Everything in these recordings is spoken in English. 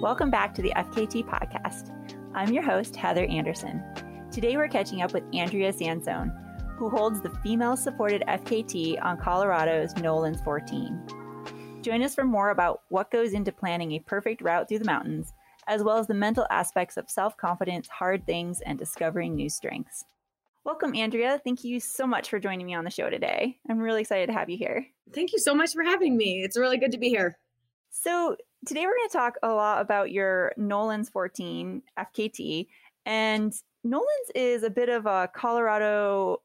Welcome back to the FKT podcast. I'm your host, Heather Anderson. Today we're catching up with Andrea Sansone, who holds the female supported FKT on Colorado's Nolans 14. Join us for more about what goes into planning a perfect route through the mountains, as well as the mental aspects of self confidence, hard things, and discovering new strengths. Welcome, Andrea. Thank you so much for joining me on the show today. I'm really excited to have you here. Thank you so much for having me. It's really good to be here. So, today we're going to talk a lot about your Nolans 14 FKT. And Nolans is a bit of a Colorado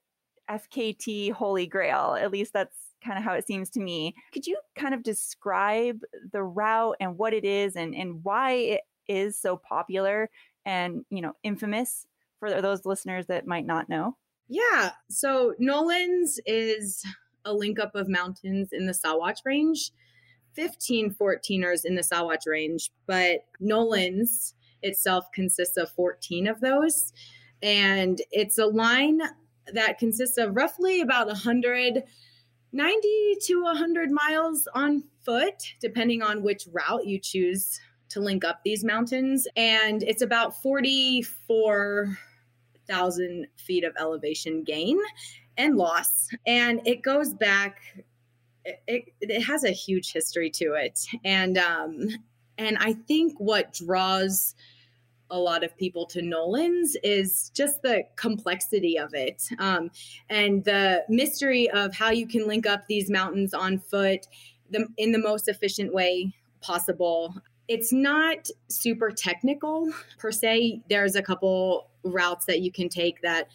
FKT holy grail. At least that's kind of how it seems to me. Could you kind of describe the route and what it is and, and why it is so popular and, you know, infamous for those listeners that might not know? Yeah. So Nolans is a link up of mountains in the Sawatch Range. 15 14ers in the Sawatch range, but Nolan's itself consists of 14 of those. And it's a line that consists of roughly about 190 to 100 miles on foot, depending on which route you choose to link up these mountains. And it's about 44,000 feet of elevation gain and loss. And it goes back it, it has a huge history to it and um and i think what draws a lot of people to Nolan's is just the complexity of it um, and the mystery of how you can link up these mountains on foot the, in the most efficient way possible. It's not super technical per se. There's a couple routes that you can take that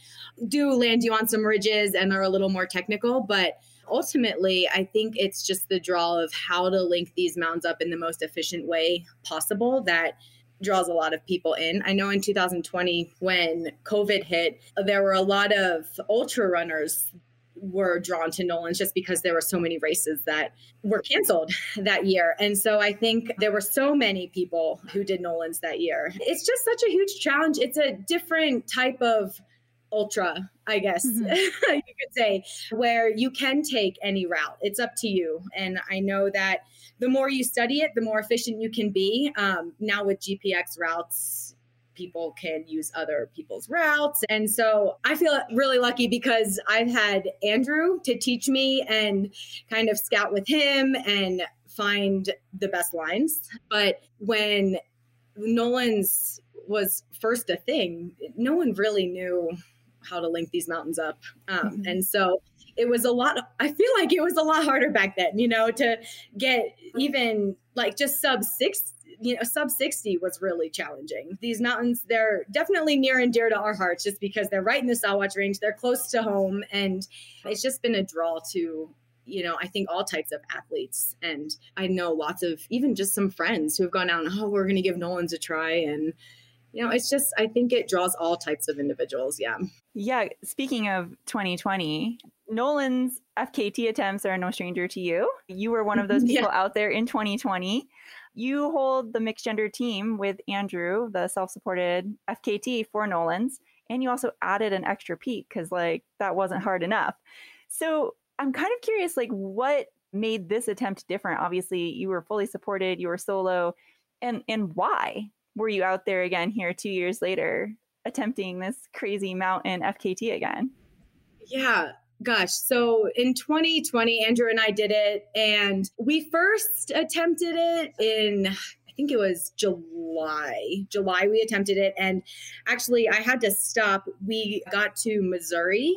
do land you on some ridges and are a little more technical, but ultimately, I think it's just the draw of how to link these mounds up in the most efficient way possible that draws a lot of people in. I know in 2020 when COVID hit, there were a lot of ultra runners were drawn to Nolan's just because there were so many races that were canceled that year. And so I think there were so many people who did Nolan's that year. It's just such a huge challenge. It's a different type of ultra, I guess mm-hmm. you could say, where you can take any route. It's up to you. And I know that the more you study it, the more efficient you can be. Um, now with GPX routes, people can use other people's routes. And so I feel really lucky because I've had Andrew to teach me and kind of scout with him and find the best lines. But when Nolan's was first a thing, no one really knew how to link these mountains up. Um, mm-hmm. And so it was a lot, I feel like it was a lot harder back then, you know, to get even like just sub six, you know, sub 60 was really challenging. These mountains, they're definitely near and dear to our hearts just because they're right in the Sawatch Range. They're close to home. And it's just been a draw to you know, I think all types of athletes. And I know lots of even just some friends who have gone out and, oh, we're going to give Nolan's a try. And you know, it's just, I think it draws all types of individuals. Yeah. Yeah. Speaking of 2020, Nolan's FKT attempts are no stranger to you. You were one of those people yeah. out there in 2020. You hold the mixed gender team with Andrew, the self supported FKT for Nolan's. And you also added an extra peak because, like, that wasn't hard enough. So I'm kind of curious, like, what made this attempt different? Obviously, you were fully supported, you were solo, and and why? were you out there again here two years later attempting this crazy mountain FKT again? Yeah, gosh. So in 2020, Andrew and I did it, and we first attempted it in, I think it was July. July, we attempted it. And actually, I had to stop. We got to Missouri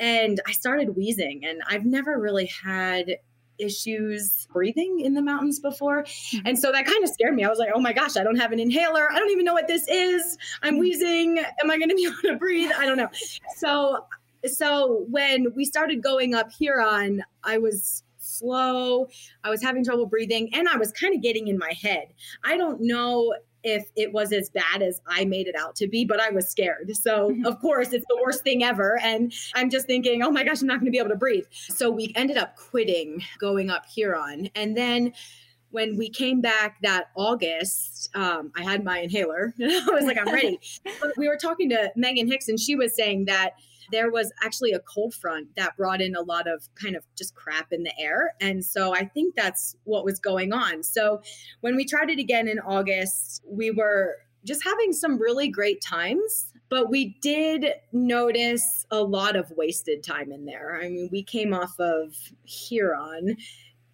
and I started wheezing, and I've never really had issues breathing in the mountains before. Mm-hmm. And so that kind of scared me. I was like, oh my gosh, I don't have an inhaler. I don't even know what this is. I'm mm-hmm. wheezing. Am I going to be able to breathe? I don't know. So, so when we started going up Huron, I was slow. I was having trouble breathing and I was kind of getting in my head. I don't know if it was as bad as I made it out to be, but I was scared. So, mm-hmm. of course, it's the worst thing ever. And I'm just thinking, oh my gosh, I'm not going to be able to breathe. So, we ended up quitting going up Huron. And then when we came back that August, um, I had my inhaler. I was like, I'm ready. but we were talking to Meghan Hicks, and she was saying that there was actually a cold front that brought in a lot of kind of just crap in the air. And so I think that's what was going on. So when we tried it again in August, we were just having some really great times. But we did notice a lot of wasted time in there. I mean, we came off of Huron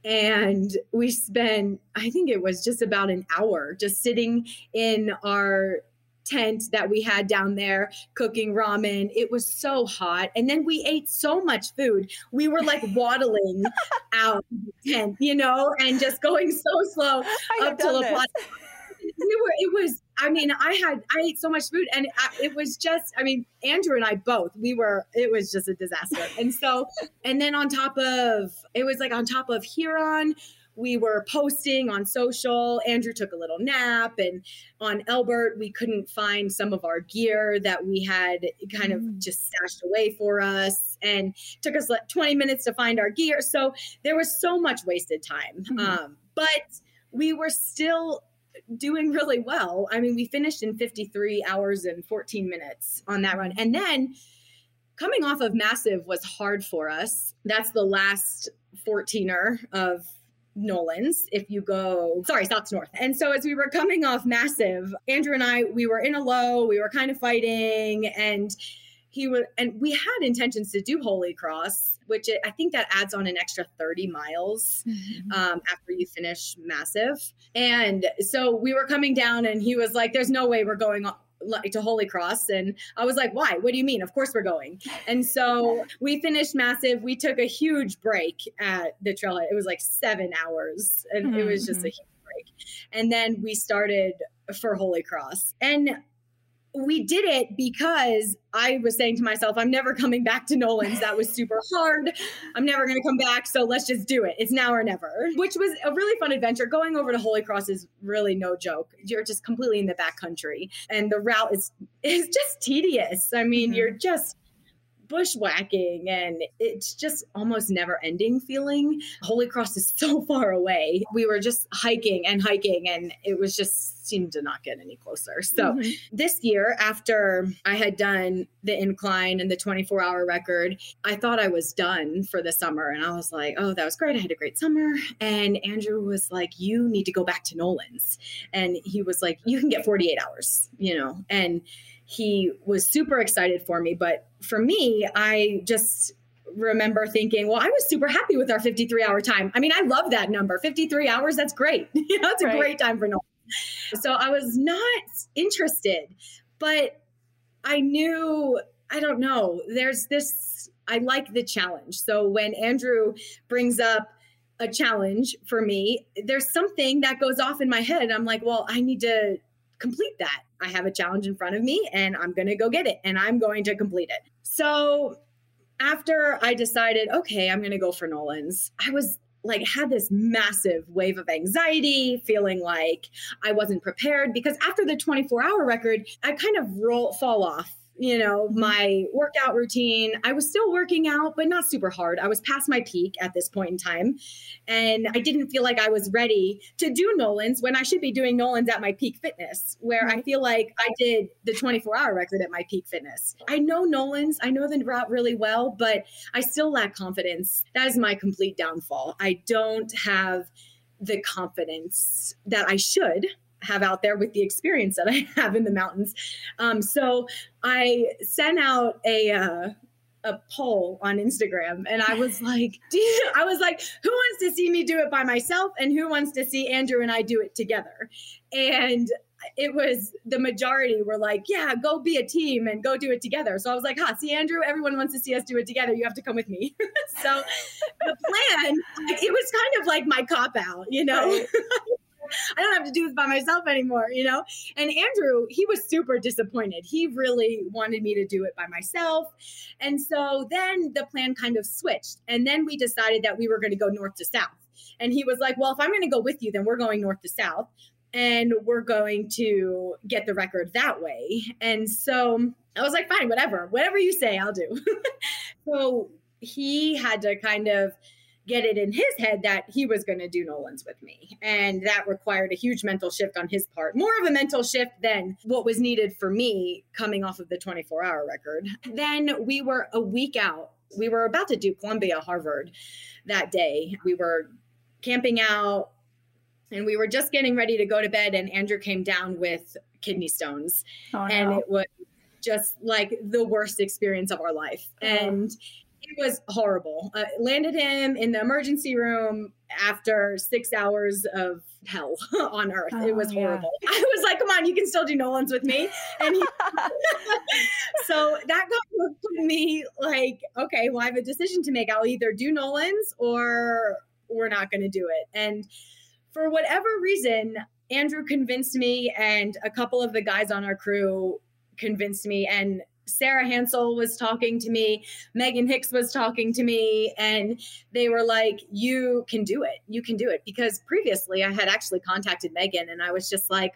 and we spent, I think it was just about an hour just sitting in our tent that we had down there cooking ramen. It was so hot. And then we ate so much food. We were like waddling out of the tent, you know, and just going so slow up to La Plata. We were, it was I mean, I had I ate so much food, and I, it was just. I mean, Andrew and I both. We were. It was just a disaster. And so, and then on top of it was like on top of Huron, we were posting on social. Andrew took a little nap, and on Elbert, we couldn't find some of our gear that we had kind of mm. just stashed away for us, and took us like 20 minutes to find our gear. So there was so much wasted time. Mm-hmm. Um, but we were still doing really well. I mean, we finished in 53 hours and 14 minutes on that run. And then coming off of Massive was hard for us. That's the last 14er of Nolan's if you go, sorry, South to North. And so as we were coming off Massive, Andrew and I, we were in a low, we were kind of fighting, and he would, and we had intentions to do Holy Cross which I think that adds on an extra 30 miles mm-hmm. um, after you finish massive. And so we were coming down, and he was like, There's no way we're going to Holy Cross. And I was like, why? What do you mean? Of course we're going. And so we finished massive. We took a huge break at the trailhead. It was like seven hours and mm-hmm. it was just a mm-hmm. huge break. And then we started for Holy Cross. And we did it because I was saying to myself, I'm never coming back to Nolan's. That was super hard. I'm never going to come back. So let's just do it. It's now or never, which was a really fun adventure. Going over to Holy Cross is really no joke. You're just completely in the back country and the route is, is just tedious. I mean, mm-hmm. you're just bushwhacking and it's just almost never ending feeling. Holy Cross is so far away. We were just hiking and hiking and it was just seemed to not get any closer. So mm-hmm. this year, after I had done the incline and the 24 hour record, I thought I was done for the summer. And I was like, oh, that was great. I had a great summer. And Andrew was like, you need to go back to Nolan's. And he was like, you can get 48 hours, you know, and he was super excited for me. But for me, I just remember thinking, well, I was super happy with our 53 hour time. I mean, I love that number. 53 hours, that's great. you know, it's a right. great time for no. So I was not interested, but I knew, I don't know, there's this, I like the challenge. So when Andrew brings up a challenge for me, there's something that goes off in my head. I'm like, well, I need to complete that. I have a challenge in front of me and I'm going to go get it and I'm going to complete it. So after I decided, okay, I'm going to go for Nolan's, I was like had this massive wave of anxiety, feeling like I wasn't prepared because after the 24 hour record, I kind of roll fall off you know, mm-hmm. my workout routine. I was still working out, but not super hard. I was past my peak at this point in time. And I didn't feel like I was ready to do Nolan's when I should be doing Nolan's at my peak fitness, where I mm-hmm. feel like I did the 24 hour record at my peak fitness. I know Nolan's, I know the route really well, but I still lack confidence. That is my complete downfall. I don't have the confidence that I should have out there with the experience that I have in the mountains. Um, so I sent out a uh, a poll on Instagram, and I was like, I was like, who wants to see me do it by myself, and who wants to see Andrew and I do it together? And it was the majority were like, yeah, go be a team and go do it together. So I was like, huh, see, Andrew, everyone wants to see us do it together. You have to come with me. so the plan, it was kind of like my cop out, you know? I don't have to do this by myself anymore, you know? And Andrew, he was super disappointed. He really wanted me to do it by myself. And so then the plan kind of switched. And then we decided that we were going to go north to south. And he was like, well, if I'm going to go with you, then we're going north to south and we're going to get the record that way. And so I was like, fine, whatever, whatever you say, I'll do. so he had to kind of get it in his head that he was going to do Nolan's with me. And that required a huge mental shift on his part, more of a mental shift than what was needed for me coming off of the 24 hour record. Then we were a week out. We were about to do Columbia Harvard that day. We were camping out and we were just getting ready to go to bed and Andrew came down with kidney stones. Oh, no. And it was just like the worst experience of our life. Oh. And it was horrible. Uh, landed him in the emergency room after six hours of hell on earth. Oh, it was horrible. Yeah. I was like, come on, you can still do Nolan's with me. And he, so that got me like, okay, well, I have a decision to make. I'll either do Nolan's or we're not going to do it. And for whatever reason, Andrew convinced me, and a couple of the guys on our crew convinced me. And Sarah Hansel was talking to me, Meghan Hicks was talking to me, and they were like, You can do it. You can do it. Because previously I had actually contacted Meghan and I was just like,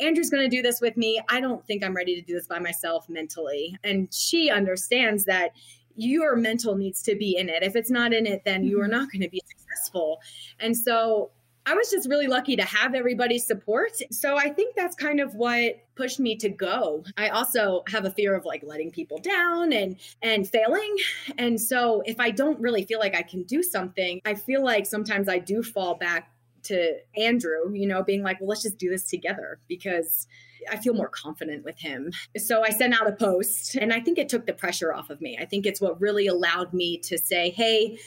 Andrew's going to do this with me. I don't think I'm ready to do this by myself mentally. And she understands that your mental needs to be in it. If it's not in it, then you are mm-hmm. not going to be successful. And so I was just really lucky to have everybody's support. So I think that's kind of what pushed me to go. I also have a fear of like letting people down and and failing. And so if I don't really feel like I can do something, I feel like sometimes I do fall back to Andrew, you know, being like, "Well, let's just do this together because I feel more confident with him. So I sent out a post and I think it took the pressure off of me. I think it's what really allowed me to say, hey,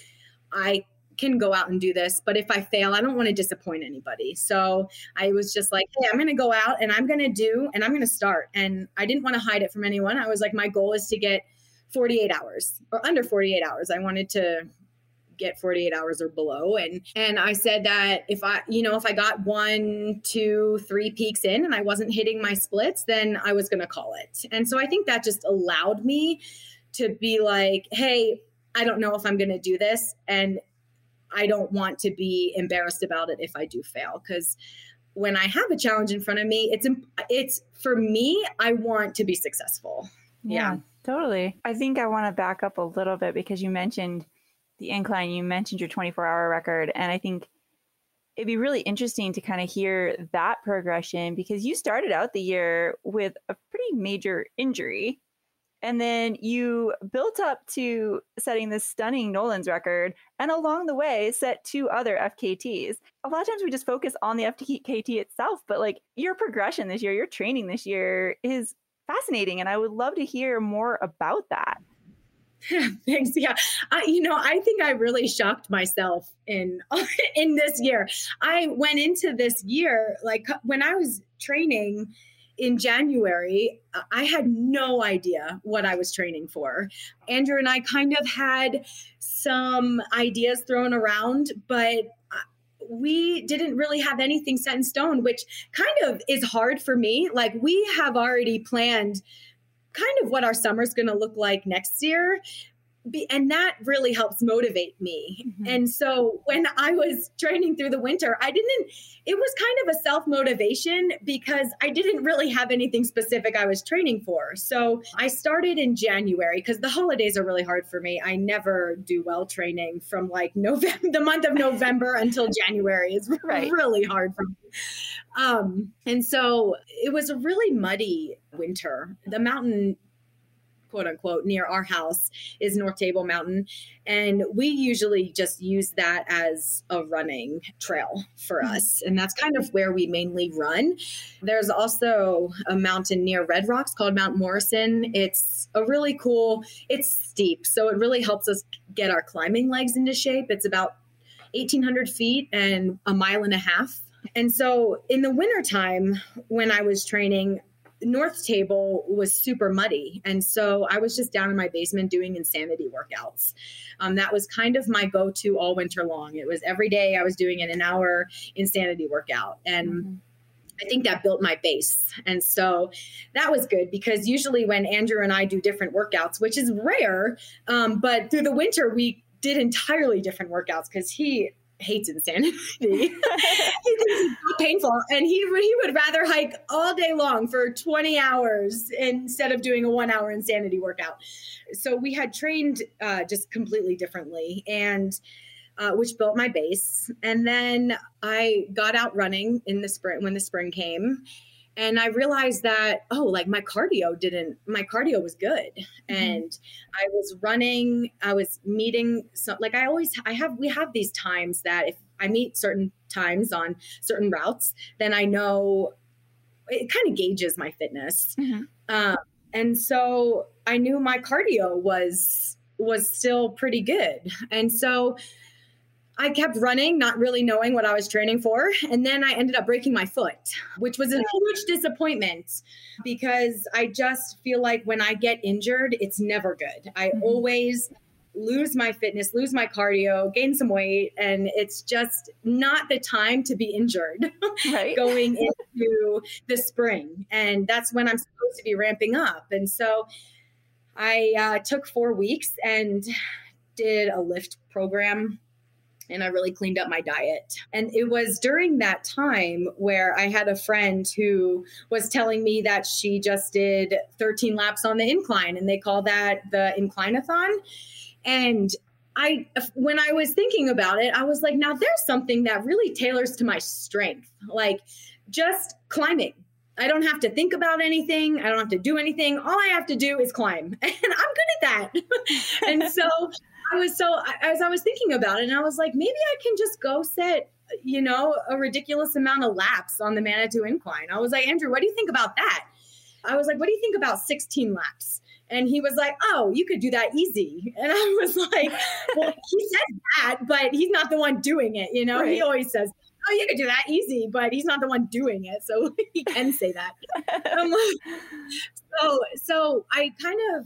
I can go out and do this, but if I fail, I don't want to disappoint anybody. So I was just like, hey, I'm going to go out and I'm going to do and I'm going to start. And I didn't want to hide it from anyone. I was like, my goal is to get 48 hours or under 48 hours. I wanted to get 48 hours or below and and i said that if i you know if i got one two three peaks in and i wasn't hitting my splits then i was going to call it and so i think that just allowed me to be like hey i don't know if i'm going to do this and I don't want to be embarrassed about it if I do fail because when I have a challenge in front of me, it's it's for me. I want to be successful. Yeah, yeah, totally. I think I want to back up a little bit because you mentioned the incline. You mentioned your 24 hour record, and I think it'd be really interesting to kind of hear that progression because you started out the year with a pretty major injury and then you built up to setting this stunning Nolan's record, and along the way, set two other FKTs. A lot of times we just focus on the FKT itself, but like your progression this year, your training this year is fascinating. And I would love to hear more about that. Thanks. Yeah, I, you know, I think I really shocked myself in in this year. I went into this year like when I was training in January, I had no idea what I was training for. Andrew and I kind of had some ideas thrown around, but uh, we didn't really have anything set in stone, which kind of is hard for me. Like, we have already planned kind of what our summer's going to look like next year be, and that really helps motivate me. Mm-hmm. And so when I was training through the winter, I didn't, it was kind of a self motivation because I didn't really have anything specific I was training for. So I started in January because the holidays are really hard for me. I never do well training from like November, the month of November until January is right. really hard for me. Um, and so it was a really muddy winter. The mountain quote unquote near our house is North Table Mountain. And we usually just use that as a running trail for hmm. us. And that's kind of where we mainly run. There's also a mountain near Red Rocks called Mount Morrison. It's a really cool, it's steep. So it really helps us get our climbing legs into shape. It's about 1,800 feet and a mile and a half. And so in the wintertime, when I was training, North Table was super muddy. And so I was just down in my basement doing insanity workouts. Um, that was kind of my go to all winter long. It was every day I was doing an, an hour insanity workout. And mm-hmm. I think that built my base. And so that was good because usually when Andrew and I do different workouts, which is rare, um, but through the winter, we did entirely different workouts because he hates insanity. he thinks it's painful, and he he would rather hike all day long for 20 hours instead of doing a one hour insanity workout. So we had trained uh, just completely differently, and uh, which built my base. And then I got out running in the spring when the spring came. And I realized that, oh, like my cardio didn't, my cardio was good. Mm-hmm. And I was running, I was meeting, so like I always, I have, we have these times that if I meet certain times on certain routes, then I know it kind of gauges my fitness. Mm-hmm. Um, and so I knew my cardio was was still pretty good. And so I kept running, not really knowing what I was training for. And then I ended up breaking my foot, which was a huge disappointment because I just feel like when I get injured, it's never good. I mm-hmm. always lose my fitness, lose my cardio, gain some weight, and it's just not the time to be injured right. going into the spring. And that's when I'm supposed to be ramping up. And so I uh, took four weeks and did a lift program and I really cleaned up my diet. And it was during that time where I had a friend who was telling me that she just did 13 laps on the incline and they call that the inclinathon. And I when I was thinking about it, I was like, now there's something that really tailors to my strength. Like just climbing. I don't have to think about anything. I don't have to do anything. All I have to do is climb. And I'm good at that. and so I was so as I was thinking about it, and I was like, maybe I can just go set, you know, a ridiculous amount of laps on the Manitou incline. I was like, Andrew, what do you think about that? I was like, what do you think about 16 laps? And he was like, Oh, you could do that easy. And I was like, Well, he says that, but he's not the one doing it. You know, right. he always says, Oh, you could do that easy, but he's not the one doing it. So he can say that. um, so, so I kind of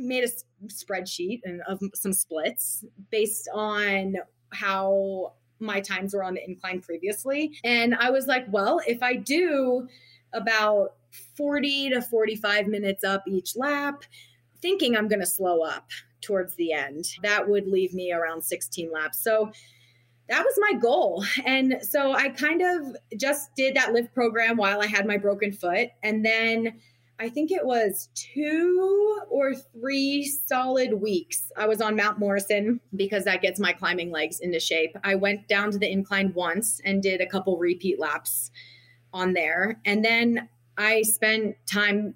made a spreadsheet and of some splits based on how my times were on the incline previously. And I was like, well, if I do about 40 to 45 minutes up each lap, thinking I'm going to slow up towards the end, that would leave me around 16 laps. So that was my goal. And so I kind of just did that lift program while I had my broken foot. And then I think it was two or three solid weeks. I was on Mount Morrison because that gets my climbing legs into shape. I went down to the incline once and did a couple repeat laps on there. And then I spent time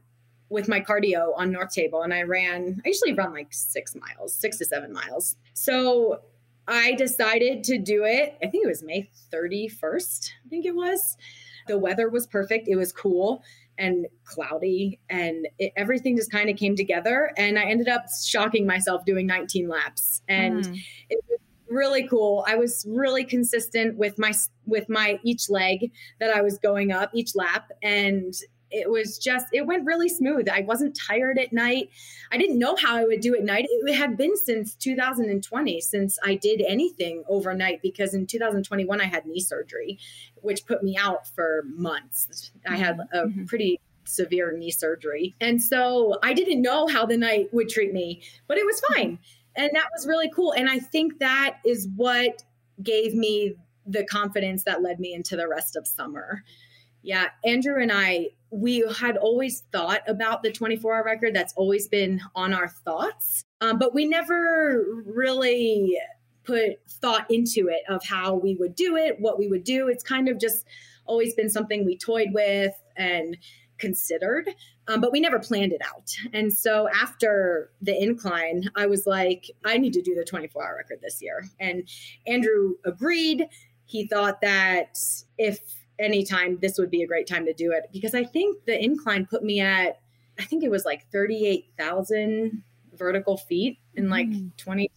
with my cardio on North Table and I ran, I usually run like six miles, six to seven miles. So I decided to do it. I think it was May 31st, I think it was. The weather was perfect. It was cool and cloudy and it, everything just kind of came together and i ended up shocking myself doing 19 laps and mm. it was really cool i was really consistent with my with my each leg that i was going up each lap and it was just it went really smooth. I wasn't tired at night. I didn't know how i would do at night. It had been since 2020 since i did anything overnight because in 2021 i had knee surgery which put me out for months. I had a mm-hmm. pretty severe knee surgery. And so i didn't know how the night would treat me but it was fine. And that was really cool. And i think that is what gave me the confidence that led me into the rest of summer yeah, Andrew and I, we had always thought about the 24 hour record. That's always been on our thoughts, um, but we never really put thought into it of how we would do it, what we would do. It's kind of just always been something we toyed with and considered, um, but we never planned it out. And so after the incline, I was like, I need to do the 24 hour record this year. And Andrew agreed. He thought that if anytime this would be a great time to do it because I think the incline put me at I think it was like 38,000 vertical feet in like mm. 20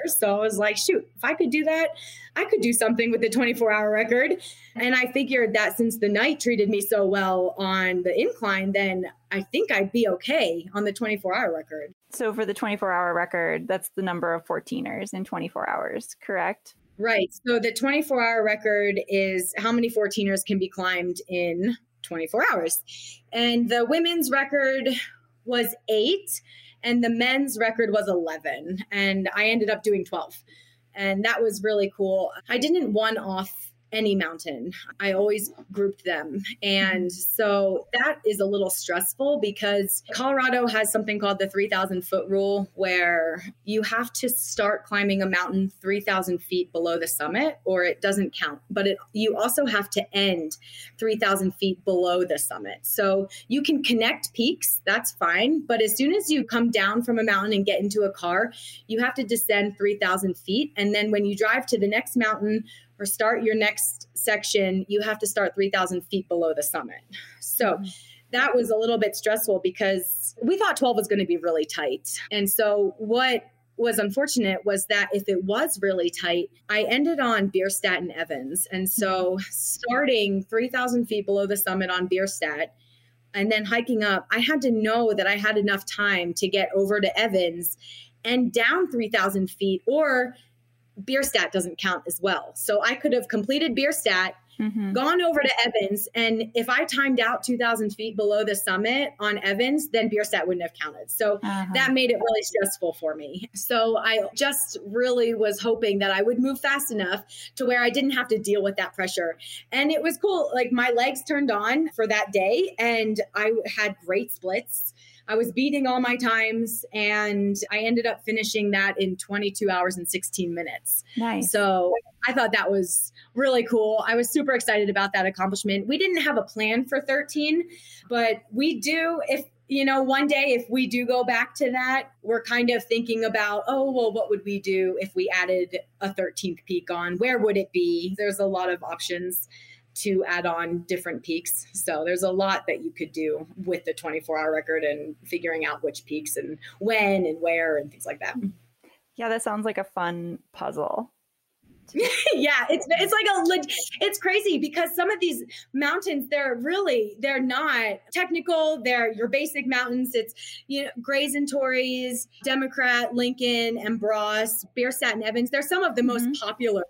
hours. So I was like, shoot, if I could do that, I could do something with the 24 hour record. And I figured that since the night treated me so well on the incline, then I think I'd be okay on the 24 hour record. So for the 24 hour record, that's the number of 14ers in 24 hours, correct? Right. So the 24 hour record is how many 14ers can be climbed in 24 hours. And the women's record was eight, and the men's record was 11. And I ended up doing 12. And that was really cool. I didn't one off any mountain. I always grouped them. And so that is a little stressful because Colorado has something called the 3,000 foot rule, where you have to start climbing a mountain 3,000 feet below the summit or it doesn't count. But it, you also have to end 3,000 feet below the summit. So you can connect peaks, that's fine. But as soon as you come down from a mountain and get into a car, you have to descend 3,000 feet. And then when you drive to the next mountain, or start your next section, you have to start 3,000 feet below the summit. So mm-hmm. that was a little bit stressful because we thought 12 was going to be really tight. And so what was unfortunate was that if it was really tight, I ended on Bierstadt and Evans. And so starting 3,000 feet below the summit on Bierstadt and then hiking up, I had to know that I had enough time to get over to Evans and down 3,000 feet or Bierstadt doesn't count as well. So I could have completed Bierstadt, mm-hmm. gone over to Evans, and if I timed out 2,000 feet below the summit on Evans, then Bierstadt wouldn't have counted. So uh-huh. that made it really stressful for me. So I just really was hoping that I would move fast enough to where I didn't have to deal with that pressure. And it was cool. Like my legs turned on for that day, and I had great splits. I was beating all my times and I ended up finishing that in 22 hours and 16 minutes. Nice. So I thought that was really cool. I was super excited about that accomplishment. We didn't have a plan for 13, but we do if you know, one day if we do go back to that, we're kind of thinking about, oh, well, what would we do if we added a 13th peak on? Where would it be? There's a lot of options to add on different peaks. So there's a lot that you could do with the 24 hour record and figuring out which peaks and when and where and things like that. Yeah, that sounds like a fun puzzle. yeah, it's it's like a it's crazy because some of these mountains they're really they're not technical. They're your basic mountains. It's you know Grays and Torreys, Democrat, Lincoln, and Bross, Bierstadt and Evans. They're some of the mm-hmm. most popular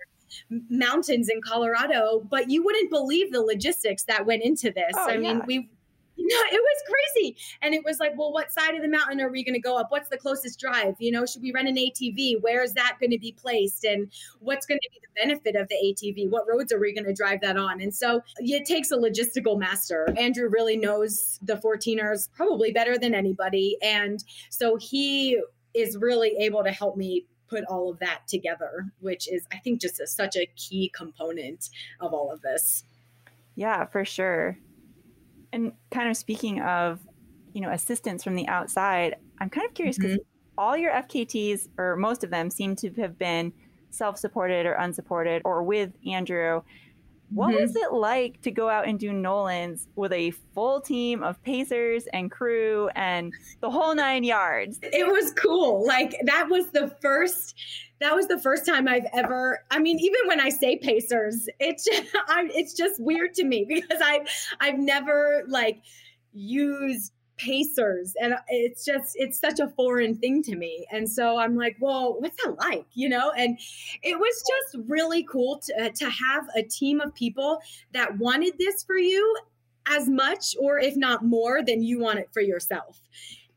mountains in Colorado, but you wouldn't believe the logistics that went into this. Oh, I yeah. mean, we no, it was crazy. And it was like, well, what side of the mountain are we going to go up? What's the closest drive? You know, should we rent an ATV? Where is that going to be placed? And what's going to be the benefit of the ATV? What roads are we going to drive that on? And so it takes a logistical master. Andrew really knows the 14ers probably better than anybody. And so he is really able to help me put all of that together, which is, I think, just a, such a key component of all of this. Yeah, for sure. And kind of speaking of, you know, assistance from the outside, I'm kind of curious because mm-hmm. all your FKTs, or most of them, seem to have been self supported or unsupported or with Andrew. What mm-hmm. was it like to go out and do Nolan's with a full team of pacers and crew and the whole nine yards? It was cool. Like that was the first that was the first time I've ever I mean even when I say pacers, it's just I, it's just weird to me because I I've never like used pacers and it's just it's such a foreign thing to me. And so i'm like well what's that like? You know? And it was just really cool to, uh, to have a team of people that wanted this for you as much or if not more than you want it for yourself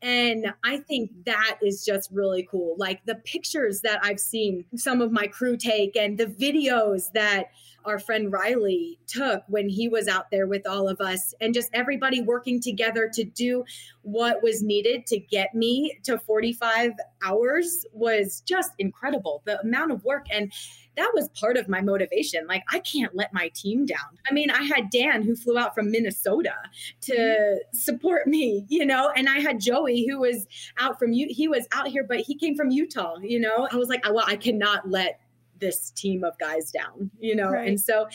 and I think that is just really cool. Like the pictures that I've seen some of my crew take and the videos that our friend Riley took when he was out there with all of us, and just everybody working together to do what was needed to get me to 45 hours was just incredible. The amount of work and that was part of my motivation. Like, I can't let my team down. I mean, I had Dan who flew out from Minnesota to mm-hmm. support me, you know, and I had Joey who was out from you. He was out here, but he came from Utah, you know. I was like, well, I cannot let this team of guys down, you know? Right. And so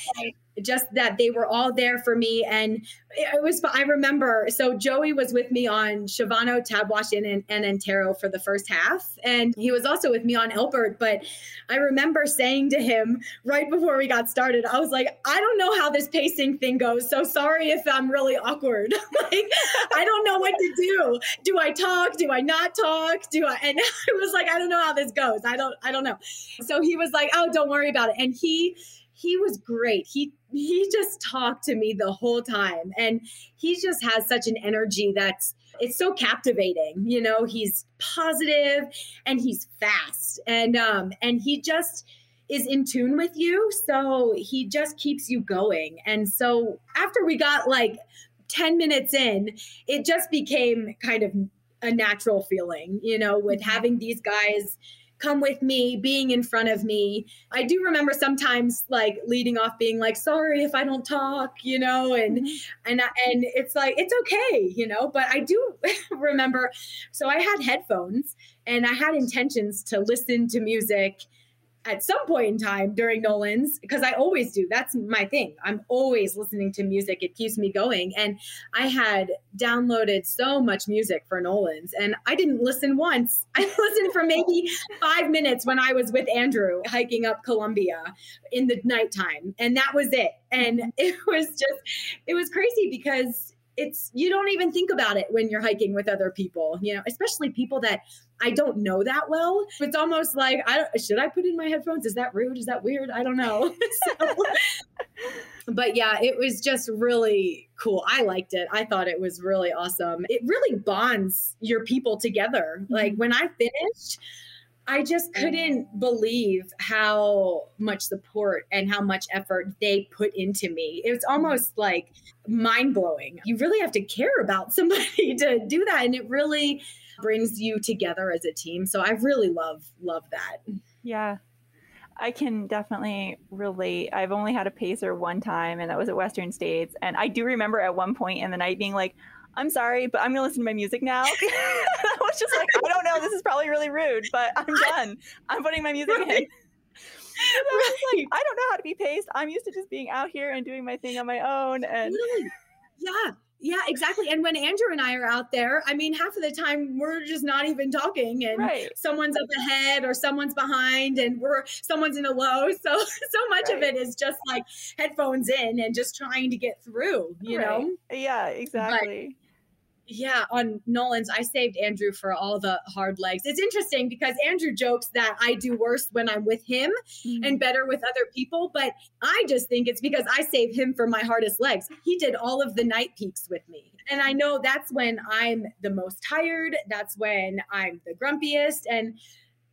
just that they were all there for me. And it was, I remember, so Joey was with me on Shavano, Tabeguache, and, and Antero for the first half. And he was also with me on Elbert. But I remember saying to him right before we got started, I was like, I don't know how this pacing thing goes. So sorry if I'm really awkward. like, I don't know what to do. Do I talk? Do I not talk? Do I? And I was like, I don't know how this goes. I don't, I don't know. So he was like, oh, don't worry about it. And he, he was great. He he just talked to me the whole time and he just has such an energy that's it's so captivating. You know, he's positive and he's fast and um and he just is in tune with you. So he just keeps you going. And so after we got like 10 minutes in, it just became kind of a natural feeling, you know, with mm-hmm. having these guys come with me, being in front of me. I do remember sometimes like leading off being like, sorry if I don't talk, you know, and mm-hmm. and and it's like it's okay, you know, but I do remember so I had headphones and I had intentions to listen to music at some point in time during Nolan's because I always do. That's my thing. I'm always listening to music. It keeps me going. And I had downloaded so much music for Nolan's and I didn't listen once. I listened for maybe five minutes when I was with Andrew hiking up Columbia in the nighttime. And that was it. And it was just, it was crazy because it's you don't even think about it when you're hiking with other people you know especially people that i don't know that well. It's almost like i should i put in my headphones? Is that rude? Is that weird? I don't know. So, but yeah it was just really cool. I liked it. I thought it was really awesome. It really bonds your people together. Like mm-hmm. when i finished I just couldn't believe how much support and how much effort they put into me. It was almost like mind blowing. You really have to care about somebody to do that. And it really brings you together as a team. So I really love, love that. Yeah. I can definitely relate. I've only had a pacer one time, and that was at Western States. And I do remember at one point in the night being like, I'm sorry, but I'm gonna listen to my music now. I was just like, I don't know, this is probably really rude, but I'm done. I'm putting my music right. in. I was like, I don't know how to be paced. I'm used to just being out here and doing my thing on my own. And really? yeah, yeah, exactly. And when Andrew and I are out there, I mean, half of the time we're just not even talking, and right. someone's up ahead or someone's behind, and we're someone's in a low. So so much right. of it is just like headphones in and just trying to get through. You right. know? Yeah, exactly. But, yeah, on Nolan's, I saved Andrew for all the hard legs. It's interesting because Andrew jokes that I do worse when I'm with him mm-hmm. and better with other people, but I just think it's because I save him for my hardest legs. He did all of the night peaks with me. And I know that's when I'm the most tired, that's when I'm the grumpiest and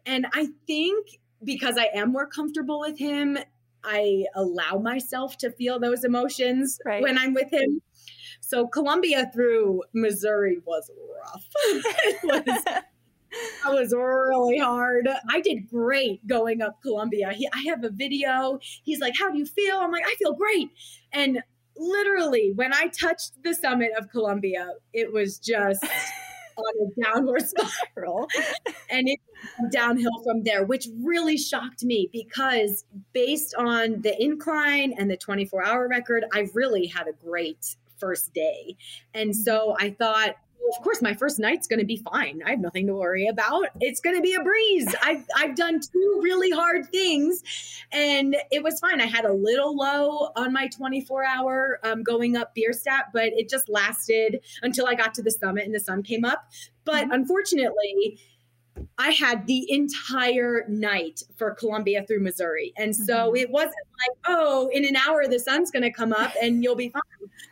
and I think because I am more comfortable with him, I allow myself to feel those emotions right. when I'm with him. So Columbia through Missouri was rough. it was that was really hard. I did great going up Columbia. He, I have a video. He's like, How do you feel? I'm like, I feel great. And literally, when I touched the summit of Columbia, it was just on a downward spiral and it downhill from there, which really shocked me because based on the incline and the 24 hour record, I really had a great first day. And so mm-hmm. I thought, well, of course, my first night's going to be fine. I have nothing to worry about. It's going to be a breeze. I've, I've done two really hard things and it was fine. I had a little low on my 24 hour um, going up Bierstadt, but it just lasted until I got to the summit and the sun came up. But mm-hmm. unfortunately, I had the entire night for Columbia through Missouri. And so mm-hmm. it wasn't like, oh, in an hour the sun's going to come up and you'll be fine.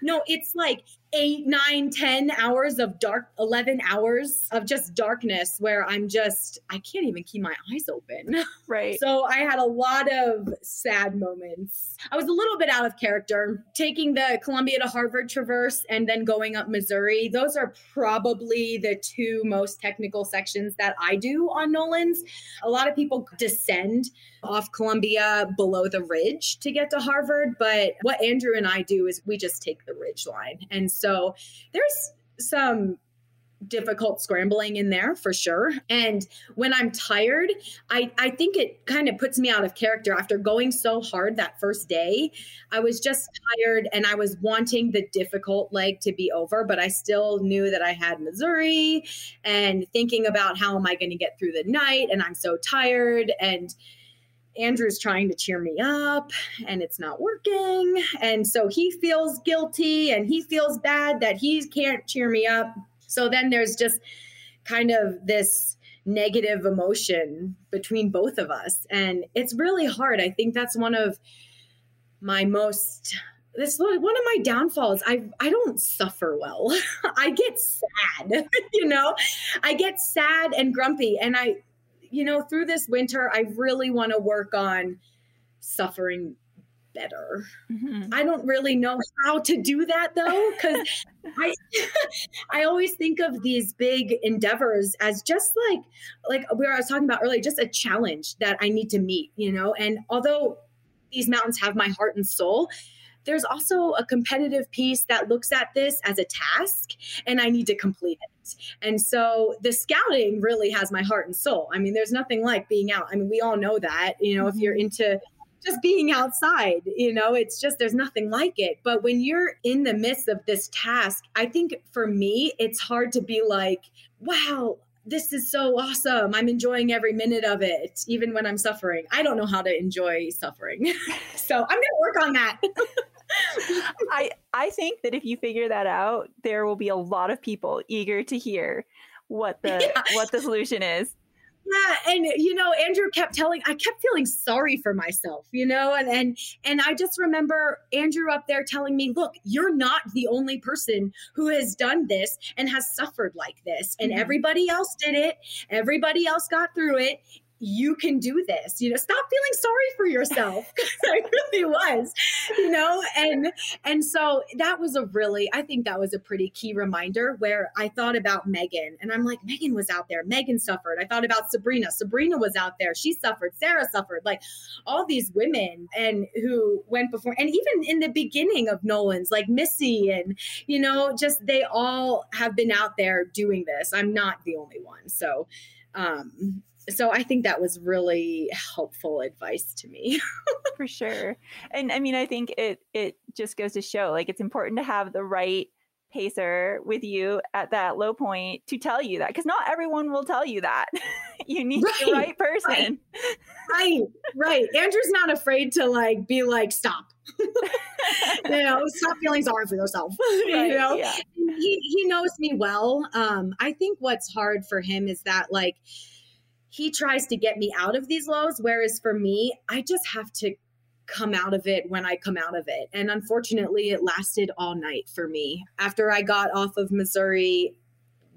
No, it's like eight, nine, ten hours of dark, 11 hours of just darkness where I'm just, I can't even keep my eyes open. Right. so I had a lot of sad moments. I was a little bit out of character taking the Columbia to Harvard Traverse and then going up Missouri. Those are probably the two most technical sections that I do on Nolan's. A lot of people descend off Columbia below the ridge to get to Harvard. But what Andrew and I do is we just take the ridge line. And so there's some difficult scrambling in there for sure. And when I'm tired, I, I think it kind of puts me out of character after going so hard that first day. I was just tired and I was wanting the difficult leg to be over, but I still knew that I had Missouri and thinking about how am I going to get through the night and I'm so tired and Andrew's trying to cheer me up and it's not working. And so he feels guilty and he feels bad that he can't cheer me up. So then there's just kind of this negative emotion between both of us. And it's really hard. I think that's one of my most this one of my downfalls i i don't suffer well i get sad you know i get sad and grumpy and i you know, through this winter, I really want to work on suffering better. Mm-hmm. I don't really know how to do that though, because I I always think of these big endeavors as just like like where I was talking about earlier, just a challenge that I need to meet, you know. And although these mountains have my heart and soul, there's also a competitive piece that looks at this as a task and I need to complete it. And so the scouting really has my heart and soul. I mean, there's nothing like being out. I mean, we all know that, you know, if you're mm-hmm. into just being outside, you know, it's just there's nothing like it. But when you're in the midst of this task, I think for me, it's hard to be like, wow, this is so awesome. I'm enjoying every minute of it, even when I'm suffering. I don't know how to enjoy suffering. so I'm going to work on that. I I think that if you figure that out, there will be a lot of people eager to hear what the yeah. what the solution is. Yeah, and you know, Andrew kept telling I kept feeling sorry for myself, you know, and and and I just remember Andrew up there telling me, "Look, you're not the only person who has done this and has suffered like this, and mm-hmm. everybody else did it. Everybody else got through it you can do this you know stop feeling sorry for yourself i really was you know and and so that was a really i think that was a pretty key reminder where i thought about Meghan and i'm like Meghan was out there Meghan suffered. I thought about sabrina sabrina was out there she suffered sarah suffered like all these women and who went before and even in the beginning of nolan's like missy and you know just they all have been out there doing this. I'm not the only one so um so I think that was really helpful advice to me. For sure. And I mean, I think it it just goes to show like it's important to have the right pacer with you at that low point to tell you that because not everyone will tell you that. you need right, the right person. Right, right, right. Andrew's not afraid to like be like, stop. you know, stop feeling sorry for yourself. Right, you know, yeah. he he knows me well. Um, I think what's hard for him is that like he tries to get me out of these lows. Whereas for me, I just have to come out of it when I come out of it. And unfortunately, it lasted all night for me. After I got off of Missouri,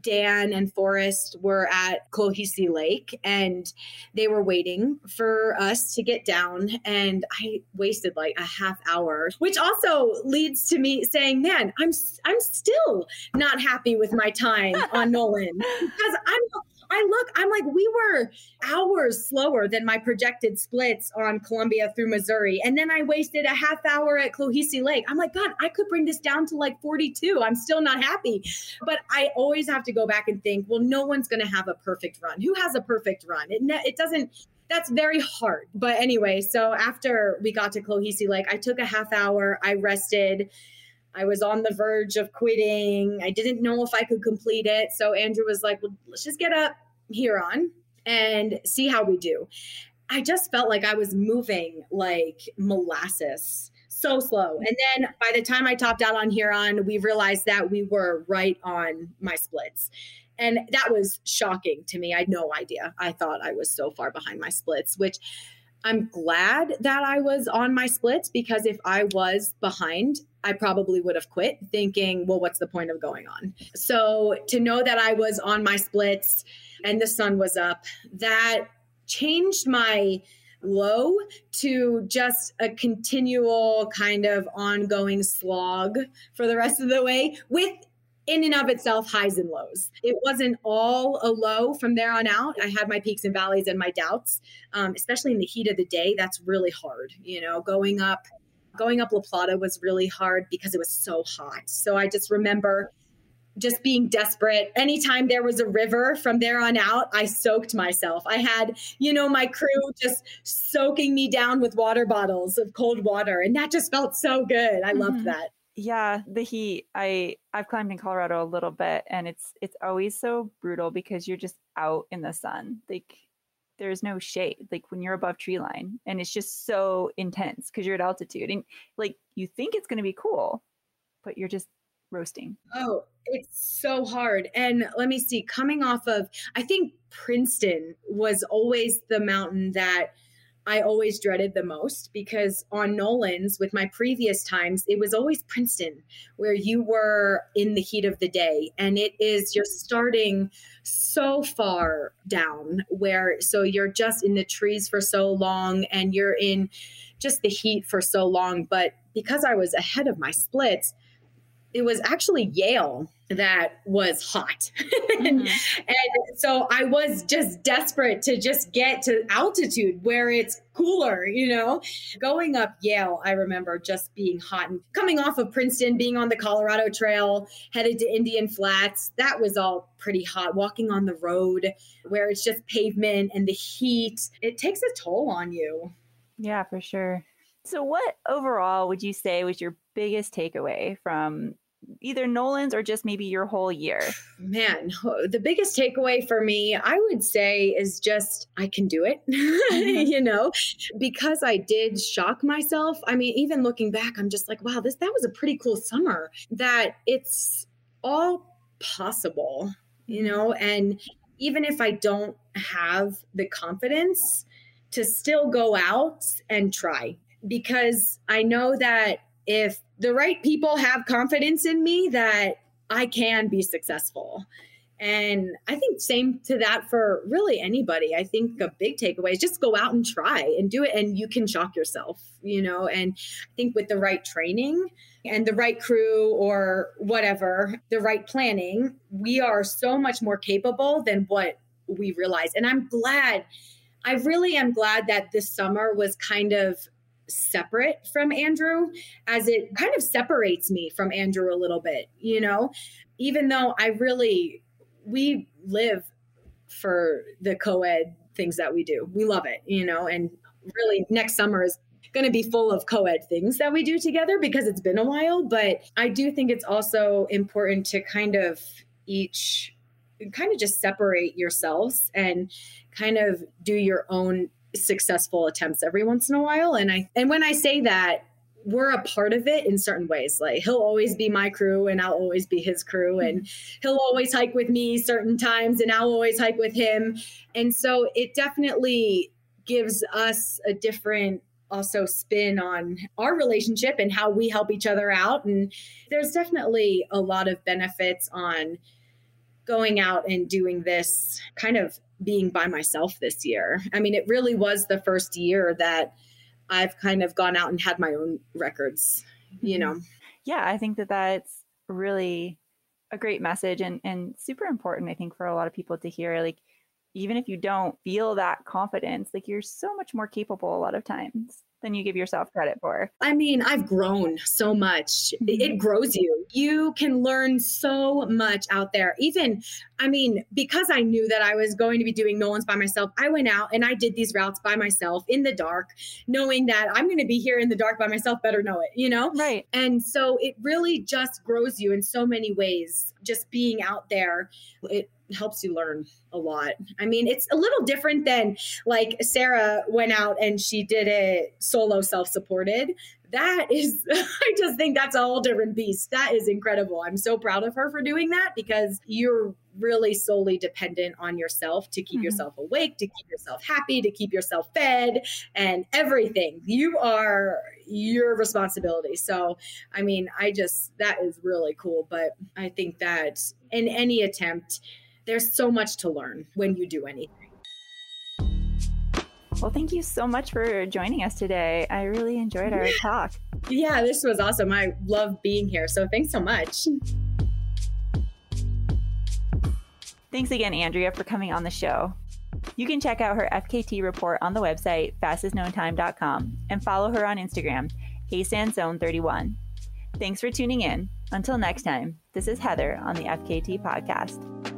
Dan and Forrest were at Clohesy Lake and they were waiting for us to get down. And I wasted like a half hour, which also leads to me saying, man, I'm, I'm still not happy with my time on Nolan because I'm I look, I'm like, we were hours slower than my projected splits on Columbia through Missouri. And then I wasted a half hour at Clohesy Lake. I'm like, God, I could bring this down to like 42. I'm still not happy. But I always have to go back and think, well, no one's going to have a perfect run. Who has a perfect run? It, it doesn't that's very hard. But anyway, so after we got to Clohesy Lake, I took a half hour, I rested. I was on the verge of quitting. I didn't know if I could complete it. So Andrew was like, well, let's just get up Huron and see how we do. I just felt like I was moving like molasses so slow. And then by the time I topped out on Huron, we realized that we were right on my splits. And that was shocking to me. I had no idea. I thought I was so far behind my splits, which I'm glad that I was on my splits because if I was behind, I probably would have quit thinking, well, what's the point of going on? So to know that I was on my splits and the sun was up, that changed my low to just a continual kind of ongoing slog for the rest of the way with in and of itself highs and lows. It wasn't all a low from there on out. I had my peaks and valleys and my doubts, um, especially in the heat of the day. That's really hard. You know, going up, going up La Plata was really hard because it was so hot. So I just remember just being desperate. Anytime there was a river from there on out, I soaked myself. I had, you know, my crew just soaking me down with water bottles of cold water. And that just felt so good. I mm-hmm. loved that yeah the heat i i've climbed in colorado a little bit and it's it's always so brutal because you're just out in the sun like there's no shade like when you're above tree line and it's just so intense because you're at altitude and like you think it's going to be cool but you're just roasting. Oh it's so hard and let me see coming off of i think princeton was always the mountain that I always dreaded the most because on Nolan's with my previous times, it was always Princeton where you were in the heat of the day. And it is, you're starting so far down where, so you're just in the trees for so long and you're in just the heat for so long. But because I was ahead of my splits, it was actually Yale that was hot. Mm-hmm. and so I was just desperate to just get to altitude where it's cooler, you know. Going up Yale, I remember just being hot and coming off of Princeton, being on the Colorado Trail, headed to Indian Flats. That was all pretty hot. Walking on the road where it's just pavement and the heat, it takes a toll on you. Yeah, for sure. So, what overall would you say was your biggest takeaway from either Nolan's or just maybe your whole year? Man, the biggest takeaway for me, I would say, is just I can do it. Mm-hmm. you know, because I did shock myself. I mean, even looking back, I'm just like, wow, this that was a pretty cool summer. That it's all possible, you mm-hmm. know, and even if I don't have the confidence to still go out and try because I know that if the right people have confidence in me that I can be successful. And I think same to that for really anybody. I think a big takeaway is just go out and try and do it and you can shock yourself, you know, and I think with the right training and the right crew or whatever, the right planning, we are so much more capable than what we realize. And I'm glad I really am glad that this summer was kind of separate from Andrew as it kind of separates me from Andrew a little bit, you know, even though I really, we live for the co ed things that we do. We love it, you know, and really next summer is going to be full of co ed things that we do together because it's been a while. But I do think it's also important to kind of each kind of just separate yourselves and kind of do your own successful attempts every once in a while. And i and when i say that we're a part of it in certain ways. Like he'll always be my crew and i'll always be his crew. Mm-hmm. And he'll always hike with me certain times and i'll always hike with him. And so it definitely gives us a different also spin on our relationship and how we help each other out. And there's definitely a lot of benefits on going out and doing this kind of being by myself this year. I mean, it really was the first year that I've kind of gone out and had my own records, you mm-hmm. know. Yeah, I think that that's really a great message and and super important I think for a lot of people to hear like even if you don't feel that confidence, like you're so much more capable a lot of times than you give yourself credit for. I mean, I've grown so much. Mm-hmm. It grows you. You can learn so much out there. Even, I mean, because I knew that I was going to be doing Nolan's by myself, I went out and I did these routes by myself in the dark, knowing that I'm going to be here in the dark by myself, better know it, you know? Right. And so it really just grows you in so many ways. Just being out there, it helps you learn a lot. I mean, it's a little different than like Sarah went out and she did it solo self supported. That is, I just think that's a whole different beast. That is incredible. I'm so proud of her for doing that because you're really solely dependent on yourself to keep mm-hmm. yourself awake, to keep yourself happy, to keep yourself fed, and everything. You are your responsibility. So, I mean, I just, that is really cool. But I think that in any attempt, there's so much to learn when you do anything. Well, thank you so much for joining us today. I really enjoyed our talk. Yeah, this was awesome. I love being here. So thanks so much. Thanks again, Andrea, for coming on the show. You can check out her FKT report on the website, fastestknowntime.com, and follow her on Instagram, asansone31. Thanks for tuning in. Until next time, this is Heather on the FKT podcast.